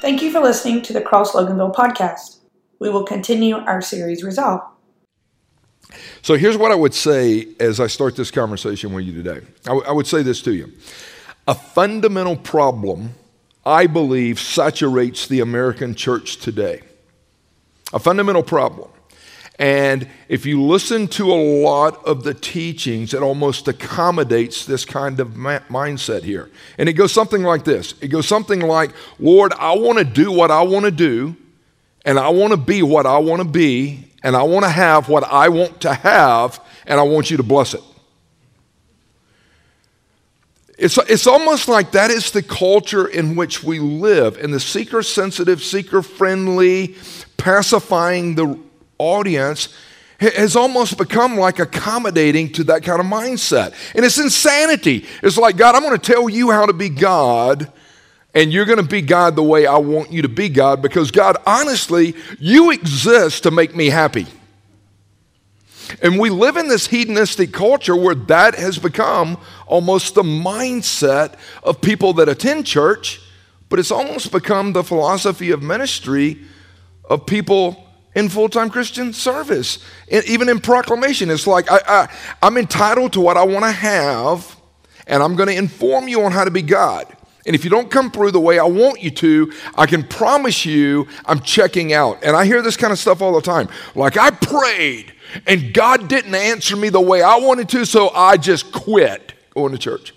Thank you for listening to the Cross Loganville podcast. We will continue our series Resolve. So here's what I would say as I start this conversation with you today. I, w- I would say this to you. A fundamental problem, I believe, saturates the American church today. A fundamental problem. And if you listen to a lot of the teachings, it almost accommodates this kind of ma- mindset here. And it goes something like this it goes something like, Lord, I want to do what I want to do, and I want to be what I want to be, and I want to have what I want to have, and I want you to bless it. It's, it's almost like that is the culture in which we live, and the seeker sensitive, seeker friendly, pacifying the audience has almost become like accommodating to that kind of mindset. And it's insanity. It's like, God, I'm going to tell you how to be God, and you're going to be God the way I want you to be God, because God, honestly, you exist to make me happy. And we live in this hedonistic culture where that has become almost the mindset of people that attend church, but it's almost become the philosophy of ministry of people in full time Christian service. Even in proclamation, it's like I, I, I'm entitled to what I want to have, and I'm going to inform you on how to be God. And if you don't come through the way I want you to, I can promise you I'm checking out. And I hear this kind of stuff all the time. Like, I prayed and God didn't answer me the way I wanted to, so I just quit going to church.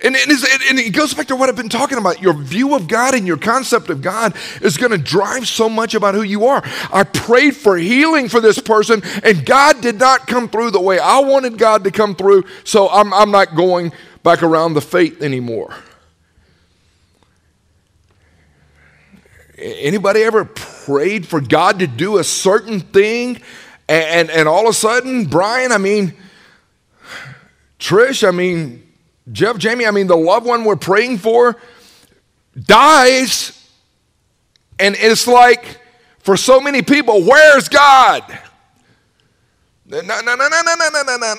And, and, it goes back to what I've been talking about. Your view of God and your concept of God is going to drive so much about who you are. I prayed for healing for this person, and God did not come through the way I wanted God to come through, so I'm, I'm not going back around the faith anymore. Anybody ever prayed for God to do a certain thing, and, and, and all of a sudden, Brian, I mean, Trish, I mean, Jeff, Jamie, I mean, the loved one we're praying for dies. And it's like, for so many people, where's God? No, no, no, no, no, no, no, no.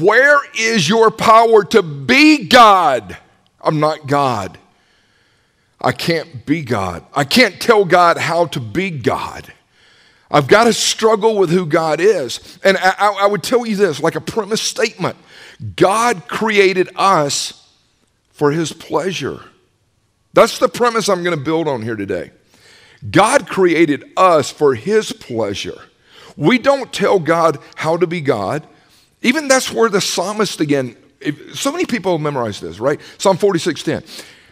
Where is your power to be God? I'm not God. I can't be God. I can't tell God how to be God. I've got to struggle with who God is. And I, I, would tell you this like a premise statement God created us for his pleasure. That's the premise I'm going to build on here today. God created us for his pleasure. We don't tell God how to be God. Even that's where the psalmist again, if, so many people memorize this, right? Psalm 46:10.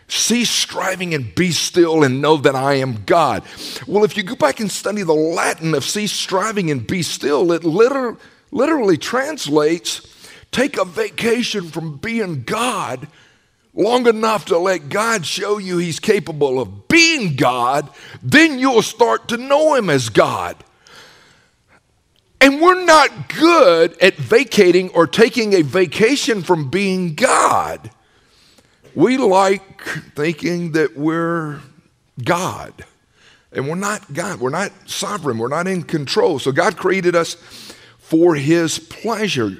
Cease striving and be still and know that I am God. Well, if you go back and study the Latin of cease striving and be still, it liter- literally translates take a vacation from being God long enough to let God show you He's capable of being God, then you'll start to know Him as God. And we're not good at vacating or taking a vacation from being God. We like thinking that we're God. And we're not God. We're not sovereign. We're not in control. So God created us for His pleasure.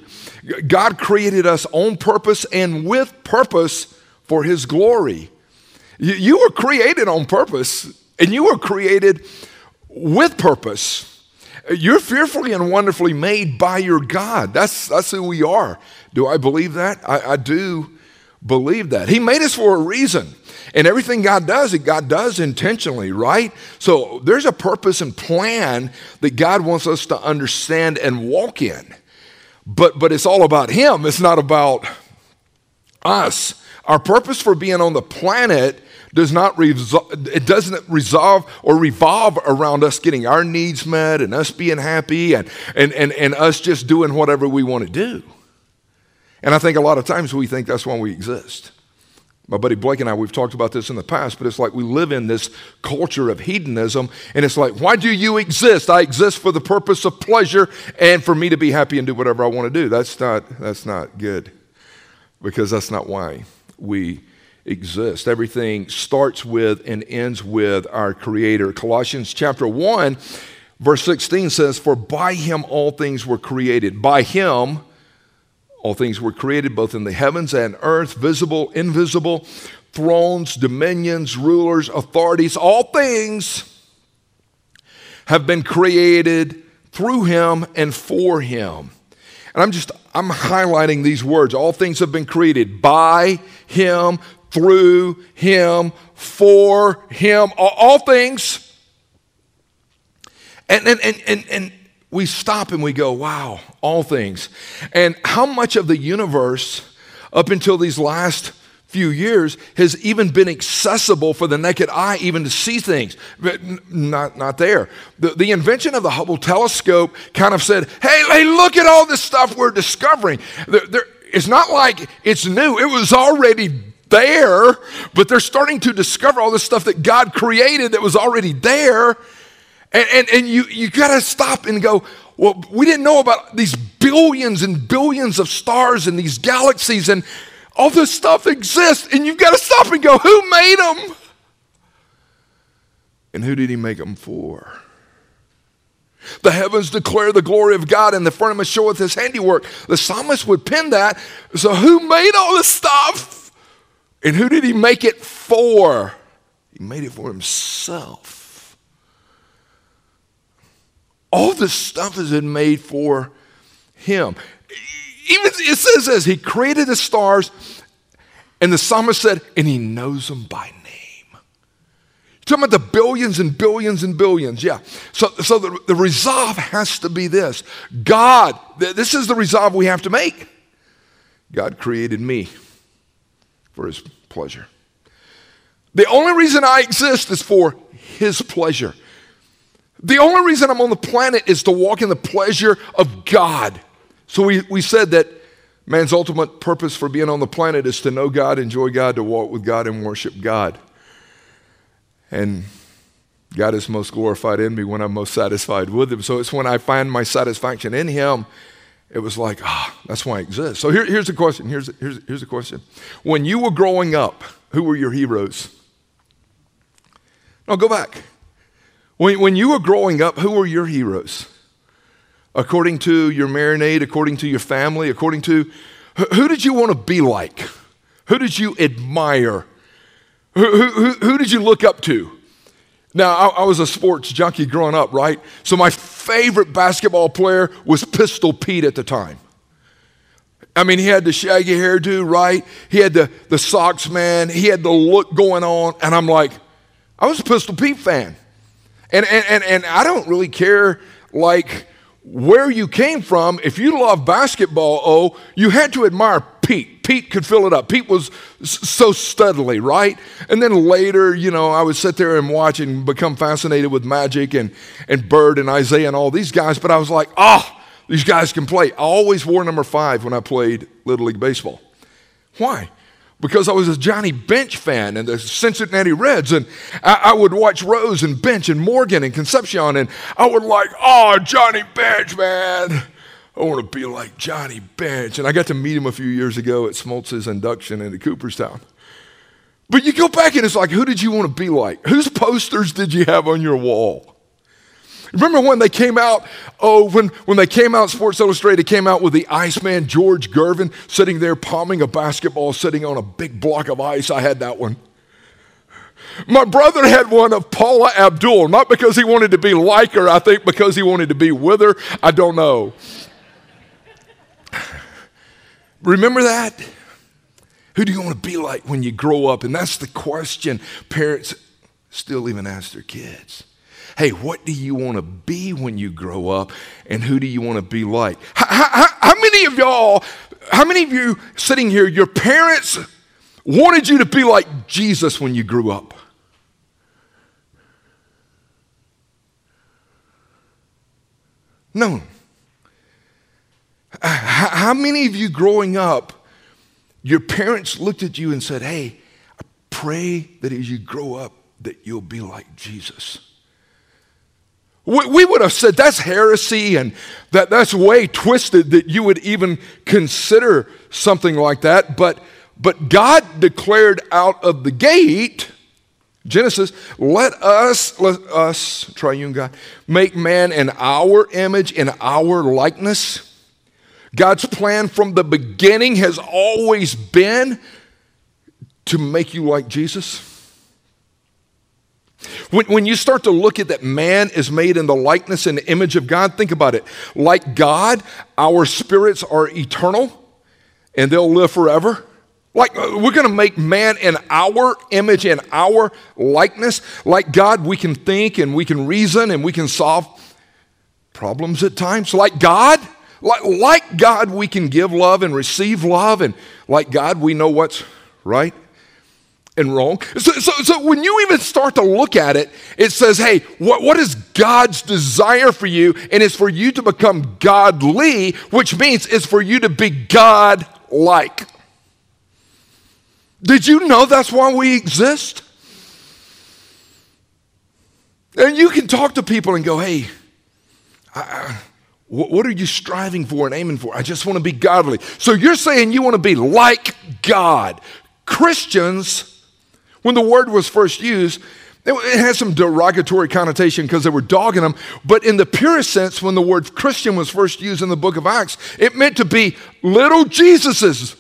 God created us on purpose and with purpose for His glory. You were created on purpose and you were created with purpose. You're fearfully and wonderfully made by your God. That's, that's who we are. Do I believe that? I, I do believe that. He made us for a reason. And everything God does, it God does intentionally, right? So there's a purpose and plan that God wants us to understand and walk in. But but it's all about him. It's not about us. Our purpose for being on the planet does not resol- it doesn't resolve or revolve around us getting our needs met and us being happy and, and, and, and us just doing whatever we want to do. And I think a lot of times we think that's why we exist. My buddy Blake and I, we've talked about this in the past, but it's like we live in this culture of hedonism, and it's like, why do you exist? I exist for the purpose of pleasure and for me to be happy and do whatever I want to do. That's not, that's not good because that's not why we exist. Everything starts with and ends with our Creator. Colossians chapter 1, verse 16 says, For by Him all things were created. By Him, All things were created both in the heavens and earth, visible, invisible, thrones, dominions, rulers, authorities, all things have been created through him and for him. And I'm just, I'm highlighting these words. All things have been created by him, through him, for him, all, all things. And, and, and, and, and we stop and we go, wow, all things. And how much of the universe up until these last few years has even been accessible for the naked eye even to see things? But not, not there. The, the invention of the hubble telescope kind of said hey, hey look at all this stuff we're discovering. There, there, it's not like it's new. It was already there but they're starting to discover all this stuff that god created that was already there and, and, and you, you got to stop and go well we didn't know about these billions and billions of stars and these galaxies and all this stuff exists, and you've got to stop and go, who made them? And who did he make them for? The heavens declare the glory of God, and the firmament showeth his handiwork. The psalmist would pen that. So, who made all this stuff? And who did he make it for? He made it for himself. All this stuff has been made for him even it says as he created the stars, and the psalmist said, and he knows them by name. You're talking about the billions and billions and billions, yeah. So, so the, the resolve has to be this God, this is the resolve we have to make. God created me for his pleasure. The only reason I exist is for his pleasure. The only reason I'm on the planet is to walk in the pleasure of God. So we, we said that man's ultimate purpose for being on the planet is to know God, enjoy God, to walk with God, and worship God. And God is most glorified in me when I'm most satisfied with Him. So it's when I find my satisfaction in Him, it was like, ah, that's why I exist. So here, here's the question. Here's, here's, here's the question. When you were growing up, who were your heroes? No, go back. When, when you were growing up, who were your heroes? according to your marinade, according to your family, according to who did you want to be like? Who did you admire? Who, who, who did you look up to? Now, I, I, was a sports junkie growing up, right? So my favorite basketball player was Pistol Pete at the time. I mean, he had the shaggy hairdo, right? He had the, the socks, man. He had the look going on. And I'm like, I was a Pistol Pete fan. And, and, and, and I don't really care, like, where you came from, if you love basketball, oh, you had to admire Pete. Pete could fill it up. Pete was so studly, right? And then later, you know, I would sit there and watch and become fascinated with Magic and, and Bird and Isiah and all these guys. But I was like, oh, these guys can play. I always wore number five when I played Little League Baseball. Why? Because I was a Johnny Bench fan and the Cincinnati Reds, and I, I, would watch Rose and Bench and Morgan and Concepcion, and I would like, oh, Johnny Bench, man. I want to be like Johnny Bench. And I got to meet him a few years ago at Smoltz's induction into Cooperstown. But you go back and it's like, who did you want to be like? Whose posters did you have on your wall? Remember when they came out, oh, when, when they came out, Sports Illustrated came out with the Iceman George Gervin sitting there palming a basketball, sitting on a big block of ice. I had that one. My brother had one of Paula Abdul, not because he wanted to be like her, I think because he wanted to be with her. I don't know. Remember that? Who do you want to be like when you grow up? And that's the question parents still even ask their kids hey, what do you want to be when you grow up and who do you want to be like? How, how, how many of y'all, how many of you sitting here, your parents wanted you to be like Jesus when you grew up? No. How many of you growing up, your parents looked at you and said, Hey, I pray that as you grow up, that you'll be like Jesus? We would have said that's heresy and that that's way twisted that you would even consider something like that. But, but God declared out of the gate, Genesis, let us, let us, triune God, make man in our image, in our likeness. God's plan from the beginning has always been to make you like Jesus? When, when you start to look at that man is made in the likeness and the image of God, think about it. Like God, our spirits are eternal and they'll live forever. Like uh, we're going to make man in our image and our likeness. Like God, we can think and we can reason and we can solve problems at times. Like God, like, like God, we can give love and receive love. And like God, we know what's right and wrong. So, so, so, when you even start to look at it, it says, hey, what, what is God's desire for you? And it's for you to become godly, which means it's for you to be God like. Did you know that's why we exist? And you can talk to people and go, hey, I, what are you striving for and aiming for? I just want to be godly. So you're saying you want to be like God. Christians when the word was first used, it had some derogatory connotation because they were dogging them. But in the purest sense, when the word Christian was first used in the book of Acts, it meant to be little Jesuses.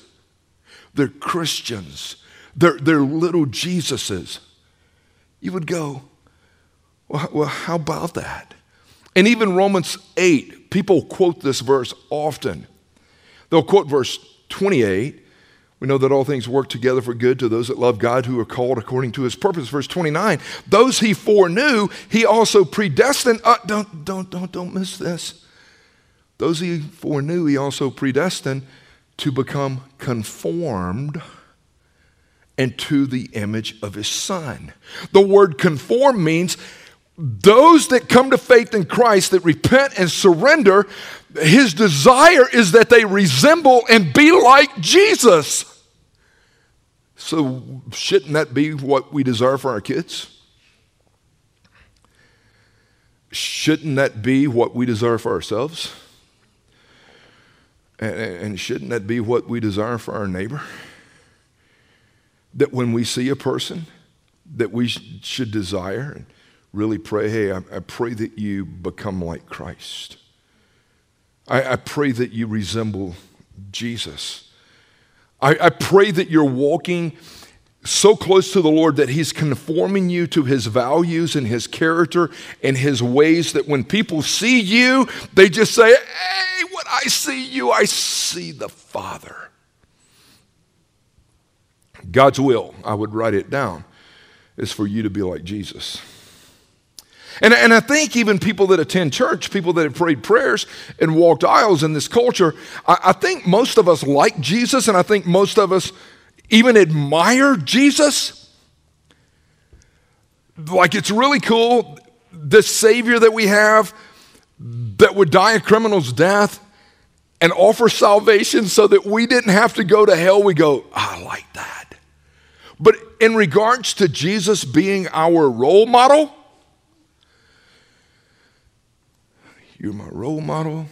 They're Christians, they're, they're little Jesuses. You would go, well, well, how about that? And even Romans 8, people quote this verse often. They'll quote verse 28 we know that all things work together for good to those that love God who are called according to his purpose. Verse 29 Those he foreknew, he also predestined. Uh, don't, don't, don't, don't miss this. Those he foreknew, he also predestined to become conformed and to the image of his son. The word conform means those that come to faith in Christ, that repent and surrender, his desire is that they resemble and be like Jesus. So, shouldn't that be what we desire for our kids? Shouldn't that be what we desire for ourselves? And, and shouldn't that be what we desire for our neighbor? That when we see a person, that we should desire and really pray, hey, I, I pray that you become like Christ. I, I pray that you resemble Jesus. I, I pray that you're walking so close to the Lord that He's conforming you to His values and His character and His ways that when people see you, they just say, Hey, when I see you, I see the Father. God's will, I would write it down, is for you to be like Jesus. And, and I think even people that attend church, people that have prayed prayers and walked aisles in this culture, I, I think most of us like Jesus, and I think most of us even admire Jesus. Like it's really cool, this Savior that we have that would die a criminal's death and offer salvation so that we didn't have to go to hell. We go, I like that. But in regards to Jesus being our role model, You're my role model,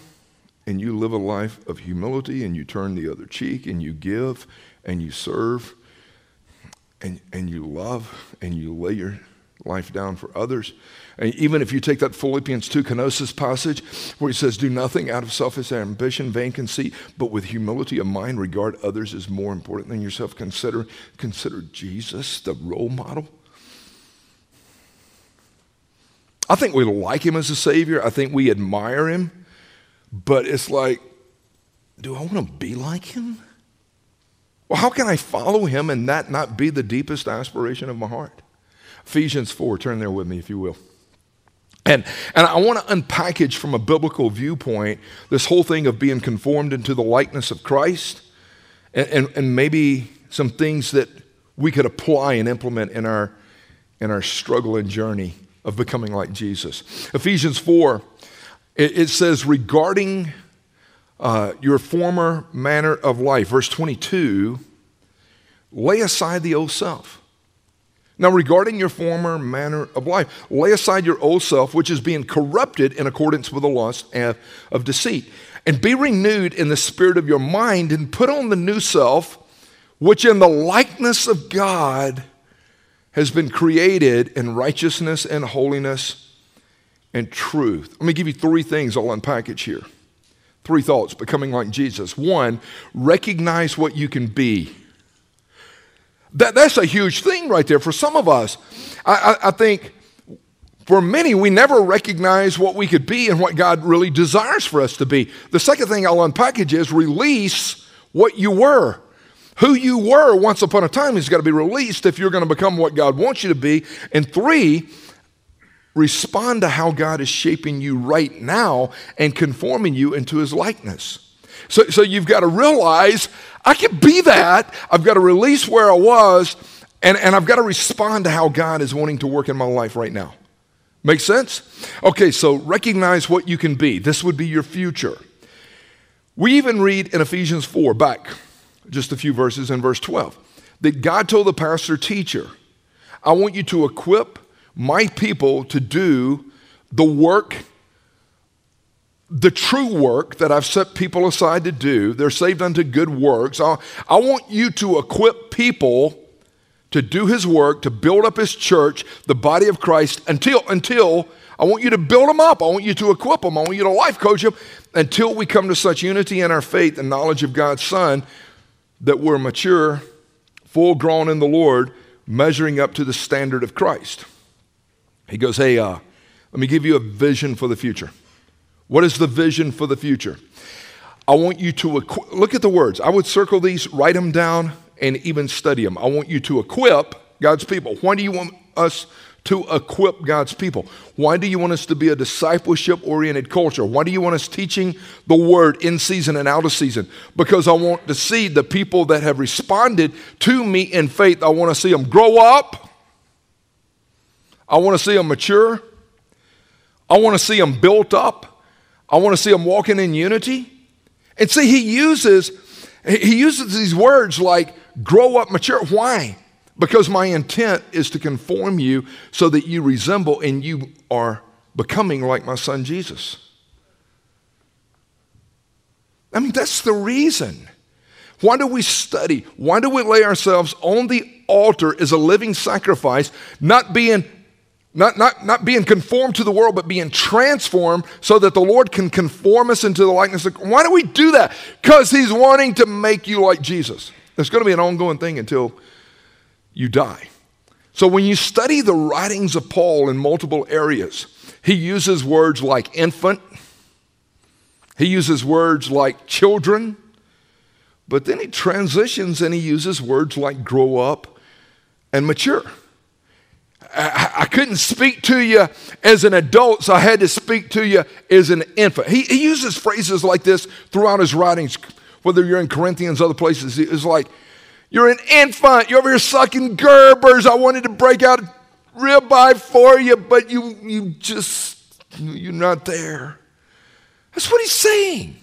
and you live a life of humility, and you turn the other cheek, and you give, and you serve, and, and you love, and you lay your life down for others. And even if you take that Philippians 2 kenosis passage where he says, Do nothing out of selfish ambition, vain conceit, but with humility of mind, regard others as more important than yourself. Consider, consider Jesus the role model. I think we like him as a Savior. I think we admire him. But it's like, do I want to be like him? Well, how can I follow him and that not be the deepest aspiration of my heart? Ephesians 4, turn there with me if you will. And, and I want to unpackage from a biblical viewpoint this whole thing of being conformed into the likeness of Christ and, and, and maybe some things that we could apply and implement in our, in our struggle and journey of becoming like Jesus. Ephesians 4, it, it says, regarding uh, your former manner of life, verse 22, lay aside the old self. Now, regarding your former manner of life, lay aside your old self, which is being corrupted in accordance with the lust of deceit, and be renewed in the spirit of your mind, and put on the new self, which in the likeness of God has been created in righteousness and holiness and truth. Let me give you three things I'll unpackage here. Three thoughts becoming like Jesus. One, recognize what you can be. That, that's a huge thing right there for some of us. I, I, I think for many, we never recognize what we could be and what God really desires for us to be. The second thing I'll unpackage is release what you were. Who you were once upon a time has got to be released if you're going to become what God wants you to be. And three, respond to how God is shaping you right now and conforming you into his likeness. So, so you've got to realize I can be that. I've got to release where I was, and, and I've got to respond to how God is wanting to work in my life right now. Make sense? Okay, so recognize what you can be. This would be your future. We even read in Ephesians 4, back just a few verses in verse 12, that God told the pastor teacher, I want you to equip my people to do the work, the true work that I've set people aside to do. They're saved unto good works. I, I want you to equip people to do his work, to build up his church, the body of Christ, until, until I want you to build them up. I want you to equip them. I want you to life coach them until we come to such unity in our faith and knowledge of God's Son that we're mature, full grown in the Lord, measuring up to the standard of Christ. He goes, Hey, uh, let me give you a vision for the future. What is the vision for the future? I want you to equi- look at the words. I would circle these, write them down, and even study them. I want you to equip God's people. Why do you want us to equip God's people? Why do you want us to be a discipleship oriented culture? Why do you want us teaching the word in season and out of season? Because I want to see the people that have responded to me in faith, I want to see them grow up I want to see them mature. I want to see them built up. I want to see them walking in unity. And see, he uses he uses these words like grow up, mature. Why? Because my intent is to conform you so that you resemble and you are becoming like my son Jesus. I mean, that's the reason. Why do we study? Why do we lay ourselves on the altar as a living sacrifice, not being not, not, not being conformed to the world, but being transformed so that the Lord can conform us into the likeness of. Why do we do that? Because He's wanting to make you like Jesus. It's going to be an ongoing thing until you die. So when you study the writings of Paul in multiple areas, he uses words like infant, he uses words like children, but then he transitions and he uses words like grow up and mature. I, couldn't speak to you as an adult, so I had to speak to you as an infant. He, he uses phrases like this throughout his writings, whether you're in Corinthians, other places. It's like, you're an infant, you're over here sucking Gerbers. I wanted to break out ribeye for you, but you, you just, you're not there. That's what he's saying.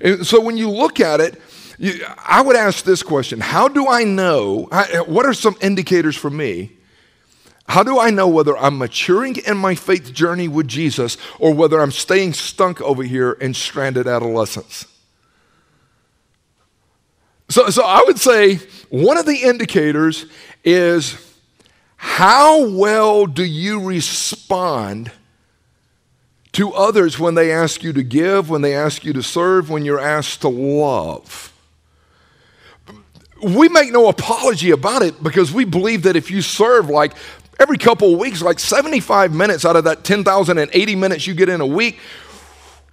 And so when you look at it, you, I would ask this question How do I know? What are some indicators for me how do I know whether I'm maturing in my faith journey with Jesus or whether I'm staying stunk over here in stranded adolescence? So, so I would say one of the indicators is how well do you respond to others when they ask you to give, when they ask you to serve, when you're asked to love? We make no apology about it because we believe that if you serve like Every couple of weeks, like 75 minutes out of that 10,080 minutes you get in a week,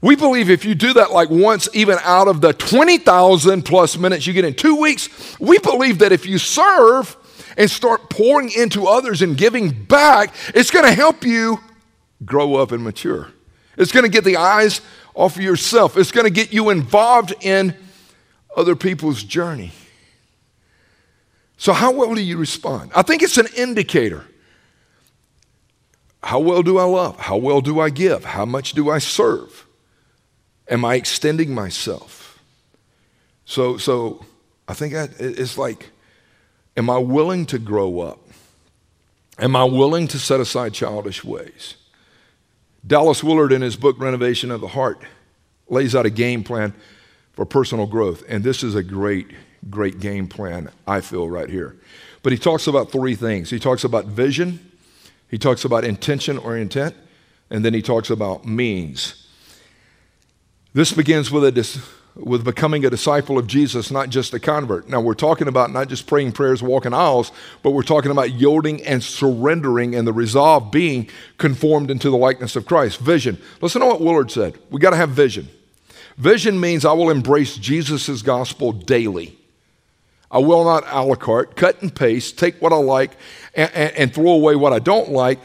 we believe if you do that like once, even out of the 20,000 plus minutes you get in two weeks, we believe that if you serve and start pouring into others and giving back, it's going to help you grow up and mature. It's going to get the eyes off of yourself, it's going to get you involved in other people's journey. So, how well do you respond? I think it's an indicator. How well do I love? How well do I give? How much do I serve? Am I extending myself? So, so I think it's like, am I willing to grow up? Am I willing to set aside childish ways? Dallas Willard, in his book Renovation of the Heart, lays out a game plan for personal growth. And this is a great, great game plan, I feel, right here. But he talks about three things. He talks about vision, he talks about intention or intent, and then he talks about means. This begins with, a with becoming a disciple of Jesus, not just a convert. Now, we're talking about not just praying prayers, walking aisles, but we're talking about yielding and surrendering and the resolve being conformed into the likeness of Christ. Vision. Listen to what Willard said. We got to have vision. Vision means I will embrace Jesus' gospel daily. I will not a la carte, cut and paste, take what I like and, and, and throw away what I don't like.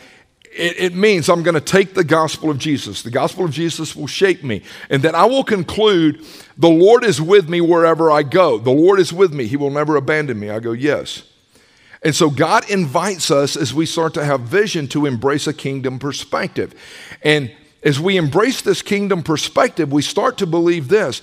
It, it means I'm going to take the gospel of Jesus. The gospel of Jesus will shape me. And then I will conclude the Lord is with me wherever I go. The Lord is with me. He will never abandon me. I go, yes. And so God invites us as we start to have vision to embrace a kingdom perspective. And as we embrace this kingdom perspective, we start to believe this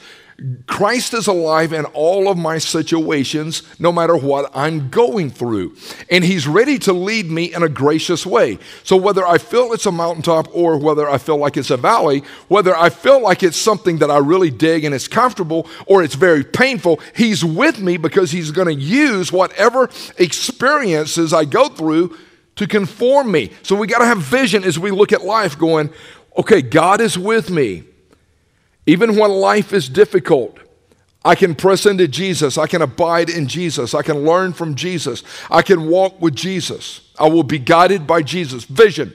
Christ is alive in all of my situations, no matter what I'm going through. And He's ready to lead me in a gracious way. So, whether I feel it's a mountaintop or whether I feel like it's a valley, whether I feel like it's something that I really dig and it's comfortable or it's very painful, He's with me because He's going to use whatever experiences I go through to conform me. So, we got to have vision as we look at life going, okay, God is with me. Even when life is difficult, I can press into Jesus. I can abide in Jesus. I can learn from Jesus. I can walk with Jesus. I will be guided by Jesus. Vision.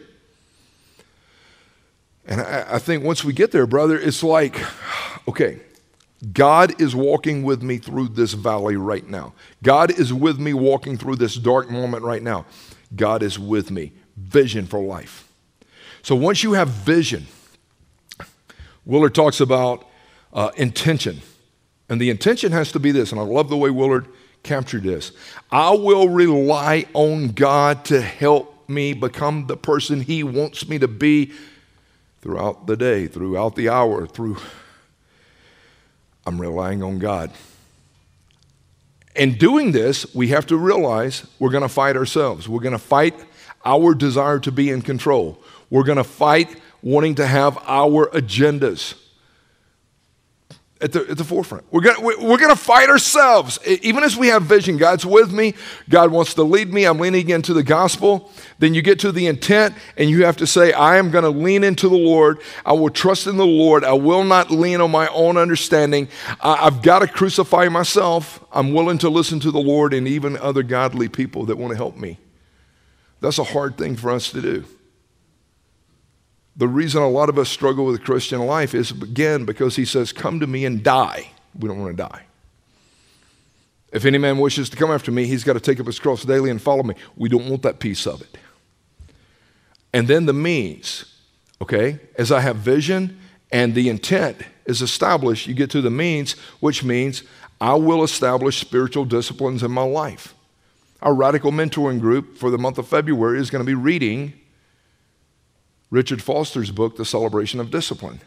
And I, I, think once we get there, brother, it's like, okay, God is walking with me through this valley right now. God is with me walking through this dark moment right now. God is with me. Vision for life. So once you have vision, Willard talks about uh, intention. And the intention has to be this, and I love the way Willard captured this I will rely on God to help me become the person He wants me to be throughout the day, throughout the hour, through. I'm relying on God. In doing this, we have to realize we're going to fight ourselves. We're going to fight our desire to be in control. We're going to fight wanting to have our agendas at the, at the forefront. We're going we're to fight ourselves. Even as we have vision, God's with me. God wants to lead me. I'm leaning into the gospel. Then you get to the intent, and you have to say, I am going to lean into the Lord. I will trust in the Lord. I will not lean on my own understanding. I've got to crucify myself. I'm willing to listen to the Lord and even other godly people that want to help me. That's a hard thing for us to do. The reason a lot of us struggle with Christian life is, again, because he says, Come to me and die. We don't want to die. If any man wishes to come after me, he's got to take up his cross daily and follow me. We don't want that piece of it. And then the means, okay? As I have vision and the intent is established, you get to the means, which means I will establish spiritual disciplines in my life. Our radical mentoring group for the month of February is going to be reading Richard Foster's book, The Celebration of Discipline.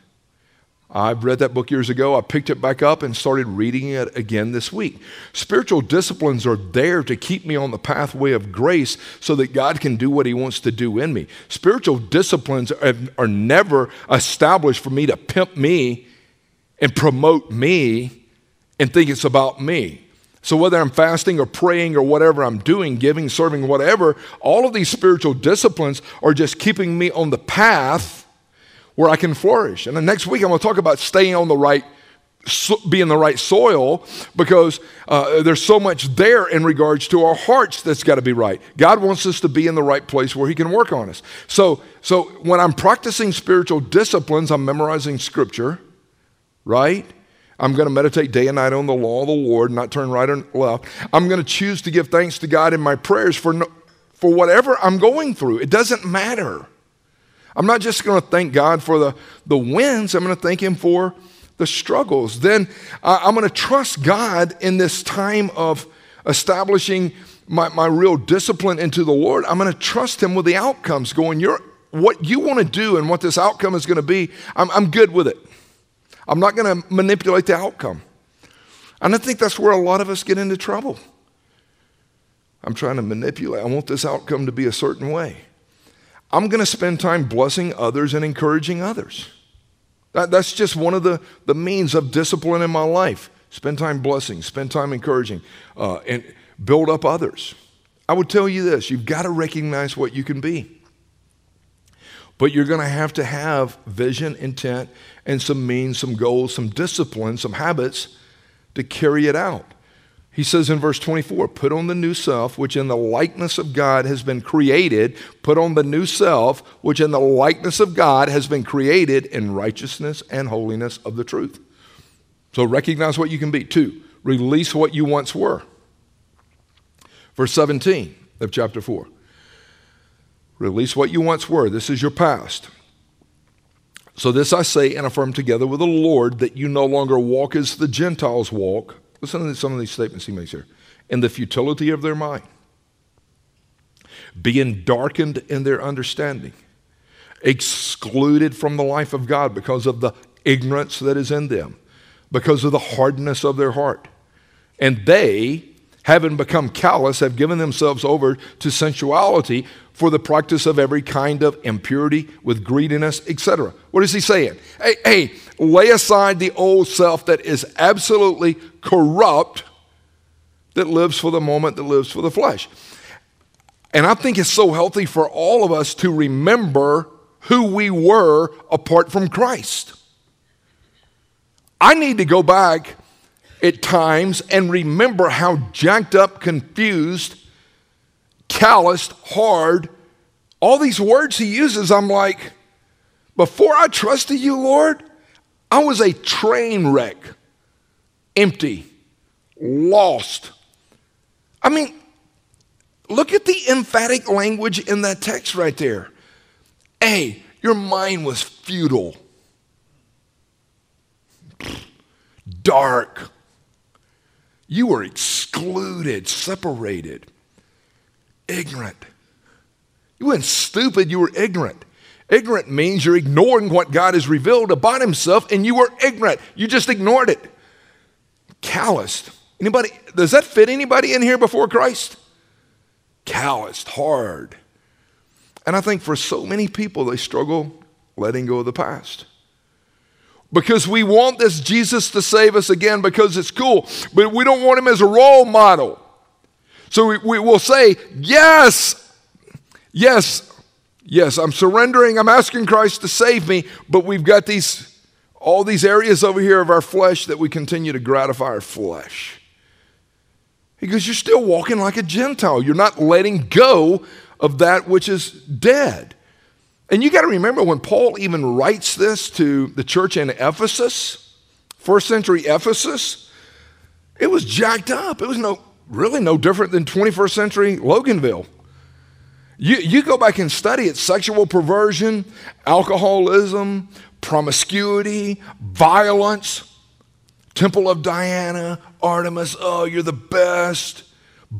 I've read that book years ago. I picked it back up and started reading it again this week. Spiritual disciplines are there to keep me on the pathway of grace so that God can do what He wants to do in me. Spiritual disciplines are, are never established for me to pimp me and promote me and think it's about me. So, whether I'm fasting or praying or whatever I'm doing, giving, serving, whatever, all of these spiritual disciplines are just keeping me on the path where I can flourish. And the next week, I'm going to talk about staying on the right, being the right soil because uh, there's so much there in regards to our hearts that's got to be right. God wants us to be in the right place where He can work on us. So, so when I'm practicing spiritual disciplines, I'm memorizing scripture, right? I'm going to meditate day and night on the law of the Lord, not turn right or left. I'm going to choose to give thanks to God in my prayers for, no, for whatever I'm going through. It doesn't matter. I'm not just going to thank God for the, the wins, I'm going to thank Him for the struggles. Then uh, I'm going to trust God in this time of establishing my, my real discipline into the Lord. I'm going to trust Him with the outcomes, going, You're, what you want to do and what this outcome is going to be, I'm, I'm good with it. I'm not going to manipulate the outcome. And I think that's where a lot of us get into trouble. I'm trying to manipulate. I want this outcome to be a certain way. I'm going to spend time blessing others and encouraging others. That, that's just one of the, the means of discipline in my life. Spend time blessing, spend time encouraging, uh, and build up others. I would tell you this you've got to recognize what you can be. But you're going to have to have vision, intent, and some means, some goals, some discipline, some habits to carry it out. He says in verse 24, put on the new self, which in the likeness of God has been created. Put on the new self, which in the likeness of God has been created in righteousness and holiness of the truth. So recognize what you can be. Two, release what you once were. Verse 17 of chapter 4. Release what you once were. This is your past. So this I say and affirm together with the Lord that you no longer walk as the Gentiles walk Listen to some of these statements he makes here. In the futility of their mind, being darkened in their understanding, excluded from the life of God because of the ignorance that is in them, because of the hardness of their heart. And they, having become callous, have given themselves over to sensuality for the practice of every kind of impurity with greediness, etc. What is he saying? Hey, hey, lay aside the old self that is absolutely corrupt, that lives for the moment, that lives for the flesh. And I think it's so healthy for all of us to remember who we were apart from Christ. I need to go back at times and remember how jacked up, confused, calloused, hard, all these words he uses, I'm like, before I trusted you, Lord, I was a train wreck, empty, lost. I mean, look at the emphatic language in that text right there. A, your mind was futile, dark. You were excluded, separated, ignorant. You weren't stupid, you were ignorant. Ignorant means you're ignoring what God has revealed about himself and you were ignorant. You just ignored it. Calloused. Anybody does that fit anybody in here before Christ? Calloused, hard. And I think for so many people they struggle letting go of the past. Because we want this Jesus to save us again because it's cool, but we don't want him as a role model. So we, we will say, Yes, yes, Yes, I'm surrendering, I'm asking Christ to save me, but we've got these all these areas over here of our flesh that we continue to gratify our flesh. He goes, You're still walking like a Gentile. You're not letting go of that which is dead. And you got to remember when Paul even writes this to the church in Ephesus, first century Ephesus, it was jacked up. It was no really no different than 21st century Loganville. You, you go back and study it sexual perversion, alcoholism, promiscuity, violence, Temple of Diana, Artemis, oh, you're the best.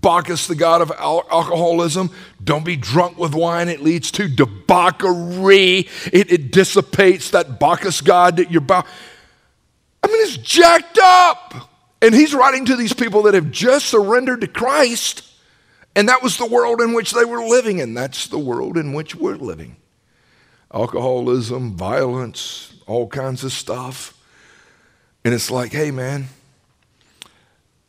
Bacchus, the god of al- alcoholism. Don't be drunk with wine, it leads to debauchery. It, it dissipates that Bacchus god that you're about. I mean, it's jacked up. And he's writing to these people that have just surrendered to Christ. And that was the world in which they were living, and that's the world in which we're living. Alcoholism, violence, all kinds of stuff. And it's like, hey, man,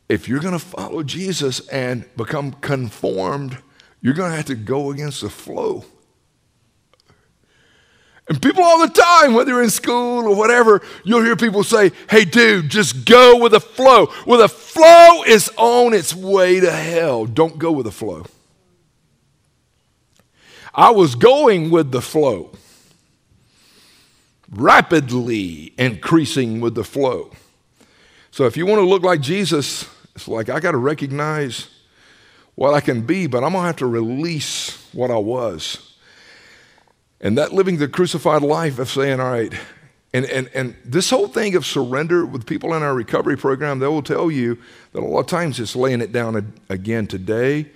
if you're going to follow Jesus and become conformed, you're going to have to go against the flow. And people all the time, whether you're in school or whatever, you'll hear people say, hey, dude, just go with the flow. Well, the flow is on its way to hell. Don't go with the flow. I was going with the flow, rapidly increasing with the flow. So if you want to look like Jesus, it's like I got to recognize what I can be, but I'm going to have to release what I was. And that living the crucified life of saying, all right, and, and, and this whole thing of surrender with people in our recovery program, they will tell you that a lot of times it's laying it down again today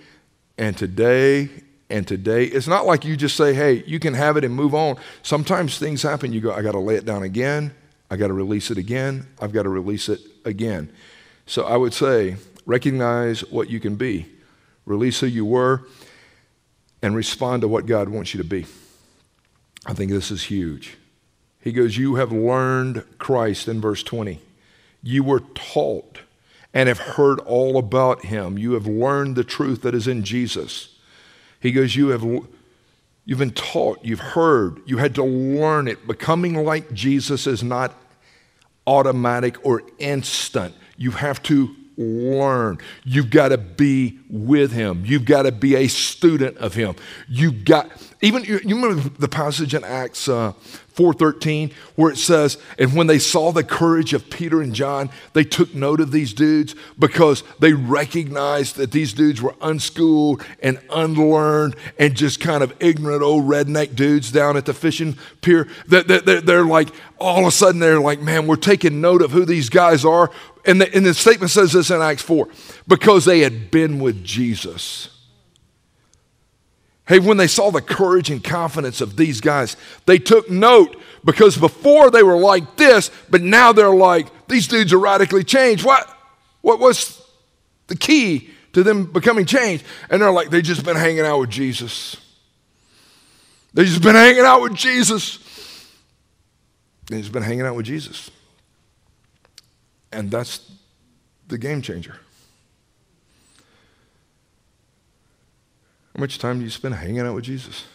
and today and today. It's not like you just say, hey, you can have it and move on. Sometimes things happen. You go, I got to lay it down again. I got to release it again. I've got to release it again. So I would say, recognize what you can be, release who you were, and respond to what God wants you to be. I think this is huge. He goes, You have learned Christ in verse 20. You were taught and have heard all about him. You have learned the truth that is in Jesus. He goes, You have, You've been taught, you've heard, you had to learn it. Becoming like Jesus is not automatic or instant. You have to learn. You've got to be with him. You've got to be a student of him. You've got, even, you, remember the passage in Acts uh, 4.13 where it says, and when they saw the courage of Peter and John, they took note of these dudes because they recognized that these dudes were unschooled and unlearned and just kind of ignorant old redneck dudes down at the fishing pier. They're, they're like, all of a sudden they're like, man, we're taking note of who these guys are. And the, and the statement says this in Acts 4 because they had been with Jesus. Hey, when they saw the courage and confidence of these guys, they took note because before they were like this, but now they're like, these dudes are radically changed. What, what was the key to them becoming changed? And they're like, they just been hanging out with Jesus. They just been hanging out with Jesus. They just been hanging out with Jesus. And that's the game changer. How much time do you spend hanging out with Jesus?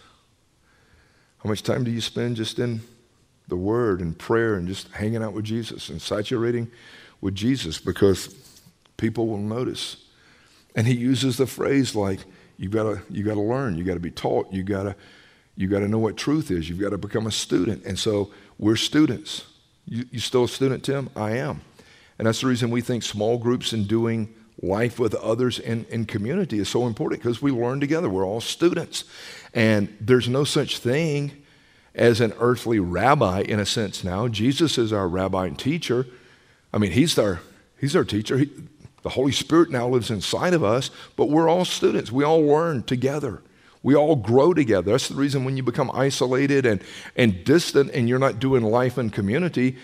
How much time do you spend just in the Word and prayer and just hanging out with Jesus and saturating with Jesus? Because people will notice. And he uses the phrase like, you gotta, you gotta learn, you gotta be taught, you gotta, you gotta know what truth is, you've gotta become a student. And so we're students. You, you still a student, Tim? I am. And that's the reason we think small groups and doing life with others in, in community is so important because we learn together. We're all students. And there's no such thing as an earthly rabbi in a sense now. Jesus is our rabbi and teacher. I mean, he's our, he's our teacher. He, the Holy Spirit now lives inside of us, but we're all students. We all learn together. We all grow together. That's the reason when you become isolated and, and distant and you're not doing life in community,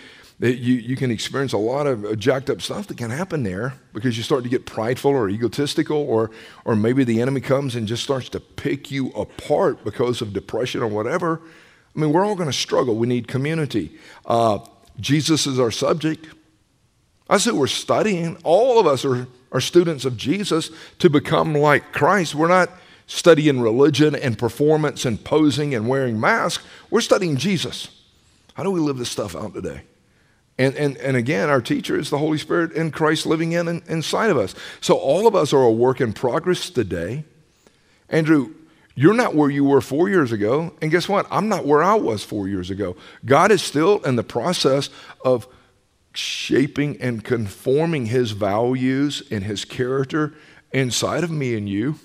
you, you can experience a lot of uh, jacked up stuff that can happen there because you start to get prideful or egotistical, or, or maybe the enemy comes and just starts to pick you apart because of depression or whatever. I mean, we're all going to struggle. We need community. Uh, Jesus is our subject. I said we're studying. All of us are, are students of Jesus to become like Christ. We're not studying religion and performance and posing and wearing masks. We're studying Jesus. How do we live this stuff out today? And, and, and again, our teacher is the Holy Spirit and Christ living in, in inside of us. So all of us are a work in progress today. Andrew, you're not where you were four years ago. And guess what? I'm not where I was four years ago. God is still in the process of shaping and conforming his values and his character inside of me and you.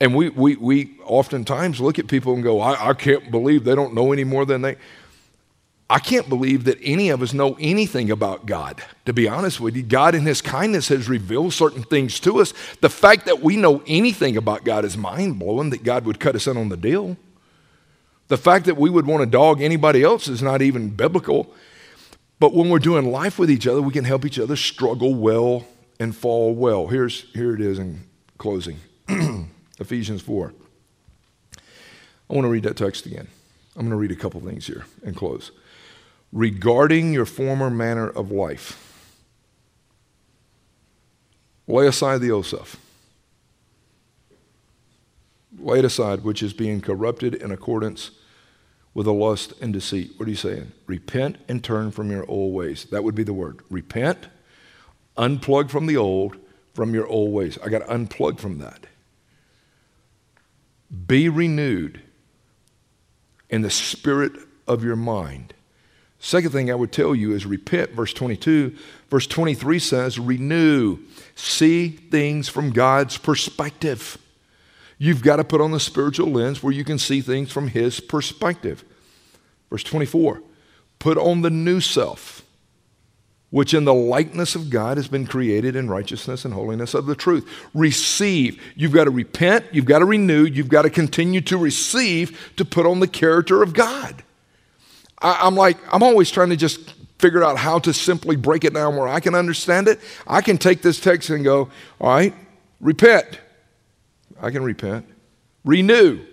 And we, we, we oftentimes look at people and go, I, I can't believe they don't know any more than they. I can't believe that any of us know anything about God. To be honest with you, God in His kindness has revealed certain things to us. The fact that we know anything about God is mind blowing that God would cut us in on the deal. The fact that we would want to dog anybody else is not even biblical. But when we're doing life with each other, we can help each other struggle well and fall well. Here's, here it is in closing Ephesians 4. I want to read that text again. I'm going to read a couple things here and close regarding your former manner of life. Lay aside the old stuff. Lay it aside, which is being corrupted in accordance with a lust and deceit. What are you saying? Repent and turn from your old ways. That would be the word. Repent, unplug from the old, from your old ways. I got to unplug from that. Be renewed in the spirit of your mind Second thing I would tell you is repent, verse 22. Verse 23 says, renew, see things from God's perspective. You've got to put on the spiritual lens where you can see things from His perspective. Verse 24, put on the new self, which in the likeness of God has been created in righteousness and holiness of the truth. Receive. You've got to repent, you've got to renew, you've got to continue to receive to put on the character of God. I, I'm like, I'm always trying to just figure out how to simply break it down where I can understand it. I can take this text and go, all right, repent. I can repent. Renew.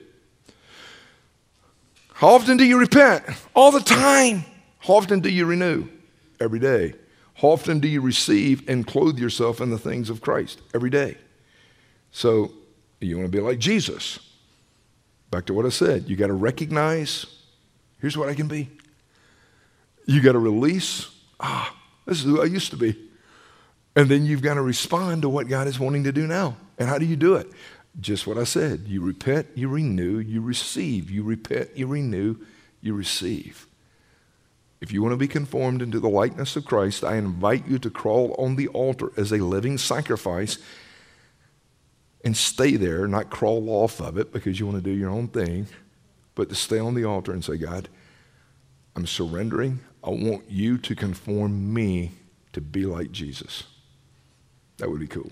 How often do you repent? All the time. How often do you renew? Every day. How often do you receive and clothe yourself in the things of Christ? Every day. So you want to be like Jesus. Back to what I said. You got to recognize here's what I can be. You got to release, ah, this is who I used to be. And then you've got to respond to what God is wanting to do now. And how do you do it? Just what I said. You repent, you renew, you receive. You repent, you renew, you receive. If you want to be conformed into the likeness of Christ, I invite you to crawl on the altar as a living sacrifice and stay there, not crawl off of it because you want to do your own thing, but to stay on the altar and say, God, I'm surrendering. I want you to conform me to be like Jesus. That would be cool.